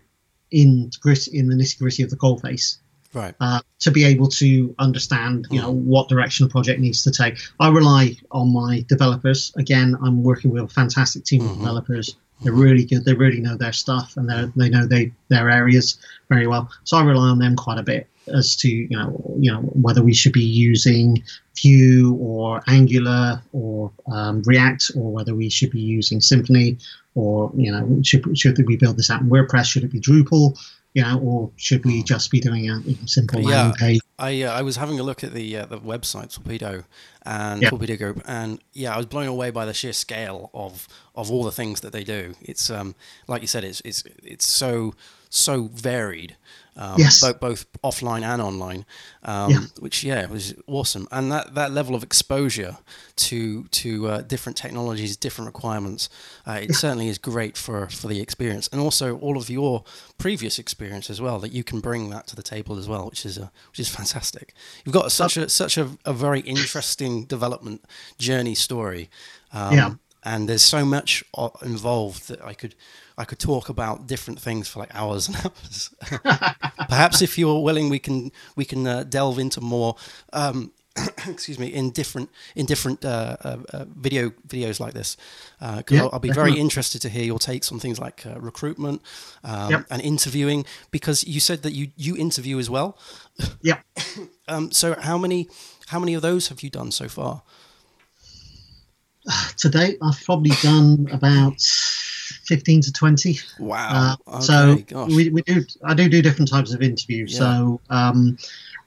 in grit in the nitty gritty of the coalface right uh, to be able to understand you know mm. what direction a project needs to take i rely on my developers again i'm working with a fantastic team mm-hmm. of developers they're really good they really know their stuff and they they know they their areas very well so i rely on them quite a bit as to you know you know whether we should be using Vue or Angular or um, React or whether we should be using Symfony or you know should should we build this out in WordPress? Should it be Drupal? Know, or should we just be doing a simple yeah, landing page? I uh, I was having a look at the uh, the website Torpedo and yeah. Torpedo Group, and yeah, I was blown away by the sheer scale of of all the things that they do. It's um like you said, it's it's it's so so varied um, yes. both, both offline and online, um, yeah. which yeah was awesome. And that, that level of exposure to to uh, different technologies, different requirements, uh, it yeah. certainly is great for for the experience, and also all of your previous experience as well. That you can bring that to the table as well, which is a, which is fantastic. You've got such a such a, a very interesting development journey story. Um, yeah. And there's so much uh, involved that I could I could talk about different things for like hours and hours. Perhaps if you're willing, we can we can uh, delve into more. Um, excuse me, in different in different uh, uh, uh video videos like this, because uh, yeah, I'll, I'll, be very interested to hear your takes on things like uh, recruitment um, yep. and interviewing. Because you said that you you interview as well. Yeah. um, so how many how many of those have you done so far? To date, I've probably done about 15 to 20. Wow. Uh, okay, so we, we do, I do do different types of interviews. Yeah. So um,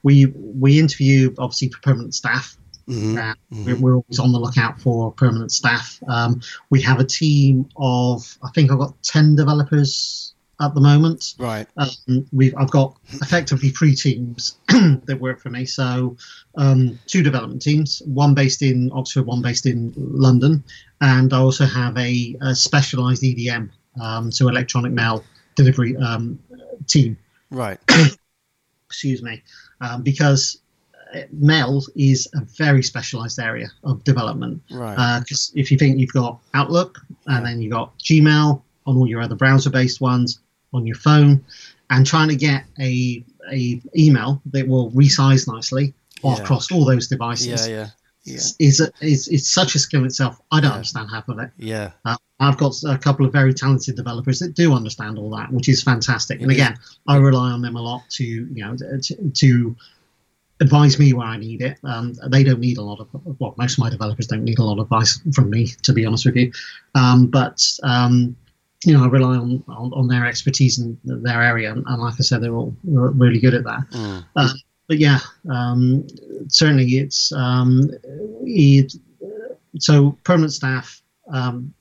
we, we interview obviously for permanent staff. Mm-hmm. Uh, mm-hmm. We're, always on the lookout for permanent staff. Um, we have a team of, I think I've got 10 developers at the moment. Right. Um, we've I've got effectively three teams that work for me. So um, two development teams, one based in Oxford, one based in London, and I also have a, a specialised EDM, um, so electronic mail delivery um, team. Right. Excuse me, um, because uh, mail is a very specialized area of development. Right. Because uh, if you think you've got Outlook and then you've got Gmail on all your other browser-based ones, on your phone and trying to get a a email that will resize nicely yeah. across all those devices. Yeah, yeah. Yeah. Is, is is such a skill itself. I don't yeah. understand half of it. Yeah, uh, I've got a couple of very talented developers that do understand all that, which is fantastic. And again, I rely on them a lot to you know to, to advise me where I need it. Um, they don't need a lot of well, most of my developers don't need a lot of advice from me, to be honest with you. Um, but um, you know, I rely on, on, on, their expertise in their area, and, and, like I said, they're all really good at that. Mm. Uh, but yeah, um, certainly it's um, it, so permanent staff. Um,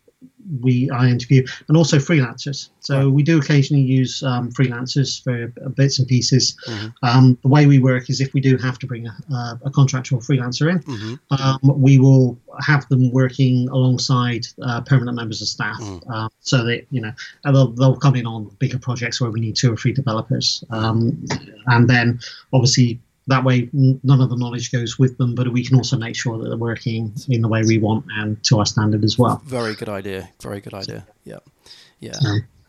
we I interview, and also freelancers. So right. we do occasionally use um, freelancers for bits and pieces. Mm-hmm. Um, the way we work is if we do have to bring a, a, a contractual freelancer in, mm-hmm. um, we will have them working alongside uh, permanent members of staff, mm. uh, so that you know they'll, they'll come in on bigger projects where we need two or three developers, um, and then obviously that way none of the knowledge goes with them but we can also make sure that they're working in the way we want and to our standard as well very good idea very good idea yeah yeah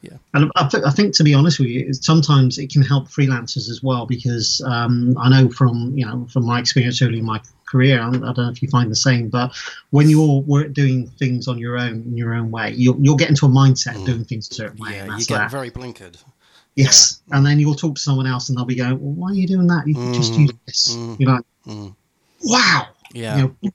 yeah. And I, th- I, think, to be honest with you, sometimes it can help freelancers as well because um, I know from you know from my experience early in my career, I don't know if you find the same, but when you're doing things on your own in your own way, you'll, you'll get into a mindset mm. of doing things a certain way. Yeah, you get that. very blinkered. Yes, yeah. and then you'll talk to someone else, and they'll be going, well, "Why are you doing that? You mm, just use this." Mm, You're like, mm. "Wow!" Yeah. You know,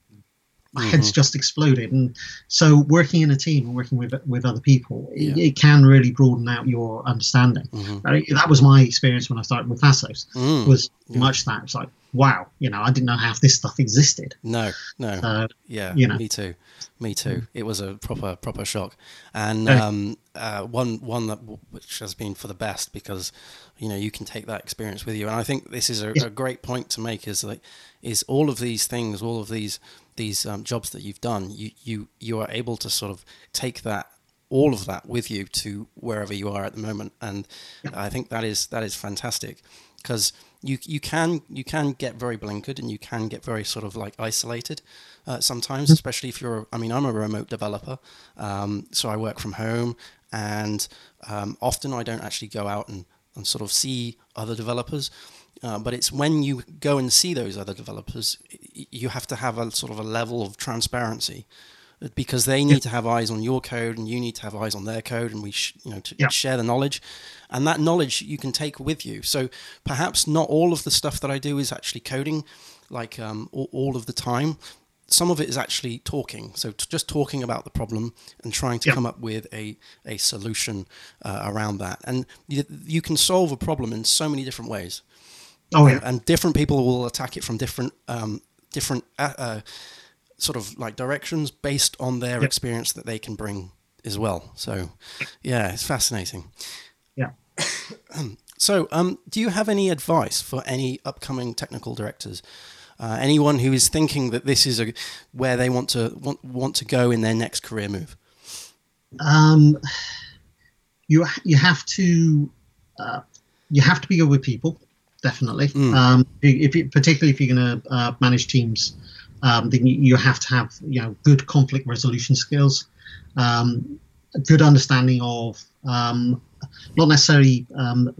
my mm-hmm. head's just exploded. And so, working in a team and working with with other people, yeah. it, it, can really broaden out your understanding. Mm-hmm. That was my experience when I started with Fasthosts. Mm. Was yeah. much that it's like, wow, you know, I didn't know half this stuff existed. No, no, uh, yeah, you know, me too. Me too. Mm. It was a proper proper shock, and um, uh, one one that which has been for the best because you know you can take that experience with you. And I think this is a, a great point to make is like is all of these things, all of these these um, jobs that you've done, you you you are able to sort of take that all of that with you to wherever you are at the moment, and I think that is that is fantastic because you you can you can get very blinkered and you can get very sort of like isolated uh, sometimes, mm-hmm. especially if you're. I mean, I'm a remote developer, um, so I work from home, and um, often I don't actually go out and, and sort of see other developers. Uh, but it's when you go and see those other developers, you have to have a sort of a level of transparency because they need yeah. to have eyes on your code and you need to have eyes on their code and we sh- you know to yeah. share the knowledge and that knowledge you can take with you so perhaps not all of the stuff that i do is actually coding like um, all, all, of the time some of it is actually talking. So t- just talking about the problem and trying to come up with a, a solution uh, around that. And you, you can solve a problem in so many different ways. Oh, yeah. And different people will attack it from different, um, different uh, uh, sort of like directions based on their yep. experience that they can bring as well. So, yeah, it's fascinating. Yeah. so, um, do you have any advice for any upcoming technical directors? Uh, anyone who is thinking that this is a where they want to want, want to go in their next career move? Um, you you have to uh, you have to be good with people, definitely. Mm. Um, if you, particularly if you're going to uh, manage teams, um, then you have to have you know good conflict resolution skills, um, a good understanding of um, not necessarily um,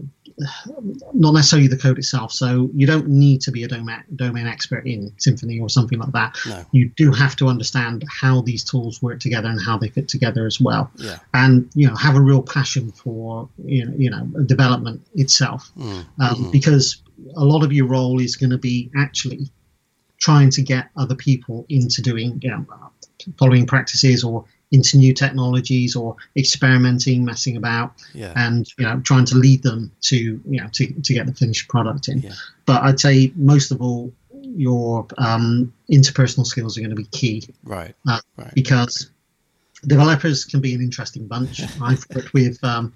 not necessarily the code itself. So you don't need to be a domain domain expert in Symfony or something like that. No. You do have to understand how these tools work together and how they fit together as well. Yeah. And you know have a real passion for you know, you know development itself, mm. um, mm-hmm. because a lot of your role is going to be actually trying to get other people into doing you know following practices or into new technologies or experimenting, messing about, yeah. and you know trying to lead them to you know to, to get the finished product in. Yeah. But I'd say most of all, your um, interpersonal skills are going to be key. Right. Uh, right. Because developers can be an interesting bunch. I've worked with um,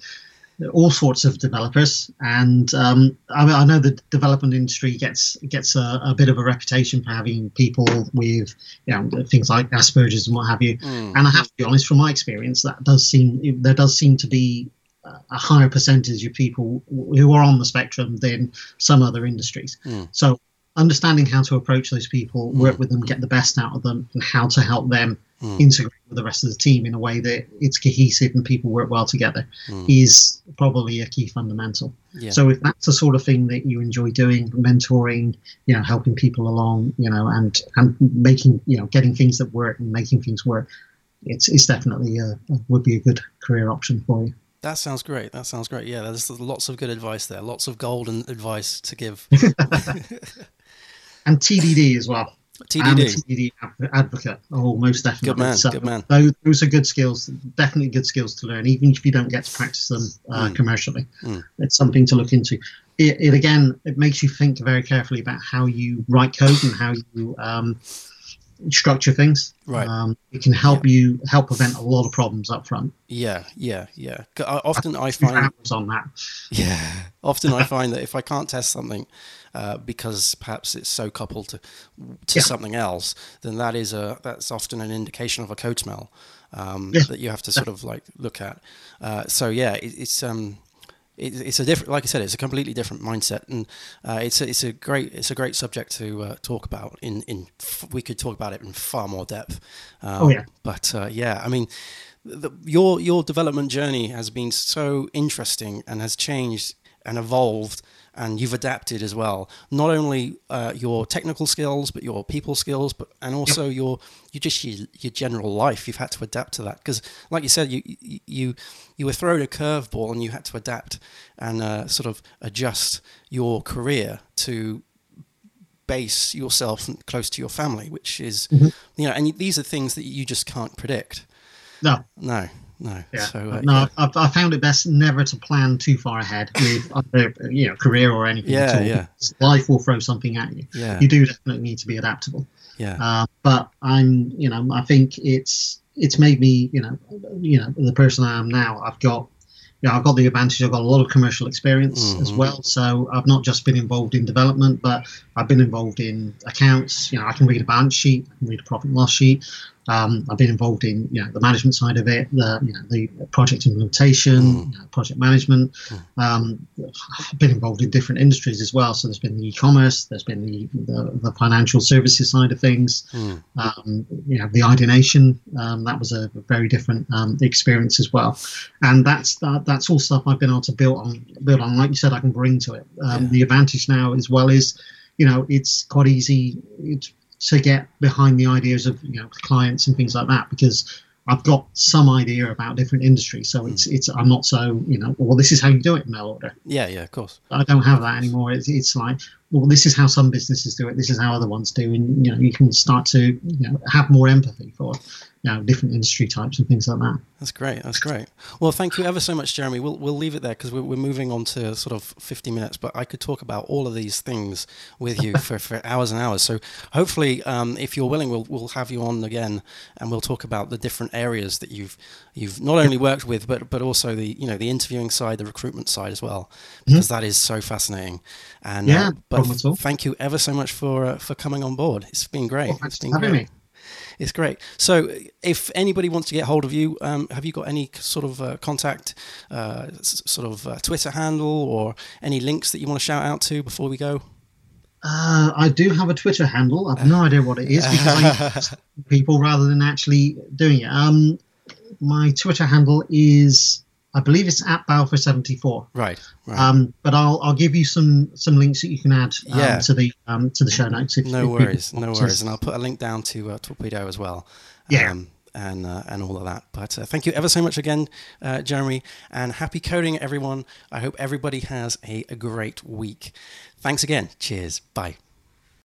all sorts of developers, and um, I, I, know the development industry gets gets a, a, bit of a reputation for having people with you know things like Asperger's and what have you. Mm. And I have to be honest, from my experience, that does seem there does seem to be a higher percentage of people who are on the spectrum than some other industries. Mm. So understanding how to approach those people, work with them, get the best out of them, and how to help them mm. integrate with the rest of the team in a way that it's cohesive and people work well together mm. is probably a key fundamental. Yeah. So if that's the sort of thing that you enjoy doing, mentoring, you know, helping people along, you know, and and making, you know, getting things that work and making things work, it's it's definitely a, would be a good career option for you. That sounds great. That sounds great. Yeah, there's lots of good advice there. Lots of golden advice to give. and TDD as well. TDD. I'm a TDD advocate. Oh, most definitely. Good man. So good man. Those, those, are good skills. Definitely good skills to learn, even if you don't get to practice them uh, mm. commercially. Mm. It's something to look into. It, it, again, it makes you think very carefully about how you write code and how you um, structure things. Right. Um, it can help yeah. you help prevent a lot of problems up front. Yeah, yeah, yeah. Often I, I find on that. Yeah. Often I find that if I can't test something uh, because perhaps it's so coupled to to yeah. something else, then that is a that's often an indication of a code smell um, yeah. that you have to sort of like look at. Uh, so yeah, it, it's um it's a different, like I said, it's a completely different mindset, and uh, it's a, it's a great it's a great subject to uh, talk about. In in we could talk about it in far more depth. Um, oh yeah. But uh, yeah, I mean, the, your your development journey has been so interesting and has changed and evolved and you've adapted as well. Not only uh, your technical skills, but your people skills, but and also yep. your you just your, your, general life. You've had to adapt to that because, like you said, you you you were thrown a curveball and you had to adapt and uh, sort of adjust your career to base yourself close to your family, which is mm-hmm. you know, and these are things that you just can't predict. No, no no. Yeah. So, uh, no. I've, I found it best never to plan too far ahead with either, you know, career or anything. Yeah, at all. yeah. Life will throw something at you. Yeah. You do definitely need to be adaptable. Yeah. Uh, but I'm, you know, I think it's it's made me, you know, you know, the person I am now. I've got you know, I've got the advantage. I've got a lot of commercial experience mm-hmm. as well. So I've not just been involved in development, but I've been involved in accounts. You know, I can read a balance sheet, I can read a profit and loss sheet. Um, I've been involved in you know the management side of it, the you know the project implementation, mm. you know, project management. Mm. Um, I've been involved in different industries as well. So there's been the e-commerce, there's been the the, the financial services side of things. Mm. Um, you know the ideation um, that was a very different um, experience as well, and that's that, that's all stuff I've been able to build on build on. Like you said, I can bring to it. Um, yeah. The advantage now as well is you know it's quite easy. It's to get behind the ideas of you know clients and things like that because I've got some idea about different industries, so it's it's I'm not so you know well this is how you do it in mail order. Yeah, yeah, of course. I don't have that anymore. It's it's like well, this is how some businesses do it. This is how other ones do, and you know, you can start to you know have more empathy for you know, different industry types and things like that. That's great. That's great. Well, thank you ever so much, Jeremy. We'll we'll leave it there because we're, we're moving on to sort of 50 minutes. But I could talk about all of these things with you for, for hours and hours. So hopefully, um, if you're willing, we'll we'll have you on again, and we'll talk about the different areas that you've you've not only worked with, but but also the you know the interviewing side, the recruitment side as well, mm-hmm. because mm-hmm. that is so fascinating. And yeah, uh, but thank you ever so much for uh, for coming on board. It's been great. Well, it's been great. Me. It's great. So, if anybody wants to get hold of you, um, have you got any sort of uh, contact, uh, sort of uh, Twitter handle, or any links that you want to shout out to before we go? Uh, I do have a Twitter handle. I've no idea what it is because I people rather than actually doing it. Um, my Twitter handle is I believe it's at Balfour seventy four. Right. right. Um, but I'll I'll give you some some links that you can add um, yeah. to the um, to the show notes. If, no if worries, no worries, and I'll put a link down to uh, Torpedo as well. Yeah. Um, and uh, and all of that. But uh, thank you ever so much again, uh, Jeremy, and happy coding, everyone. I hope everybody has a, a great week. Thanks again. Cheers. Bye.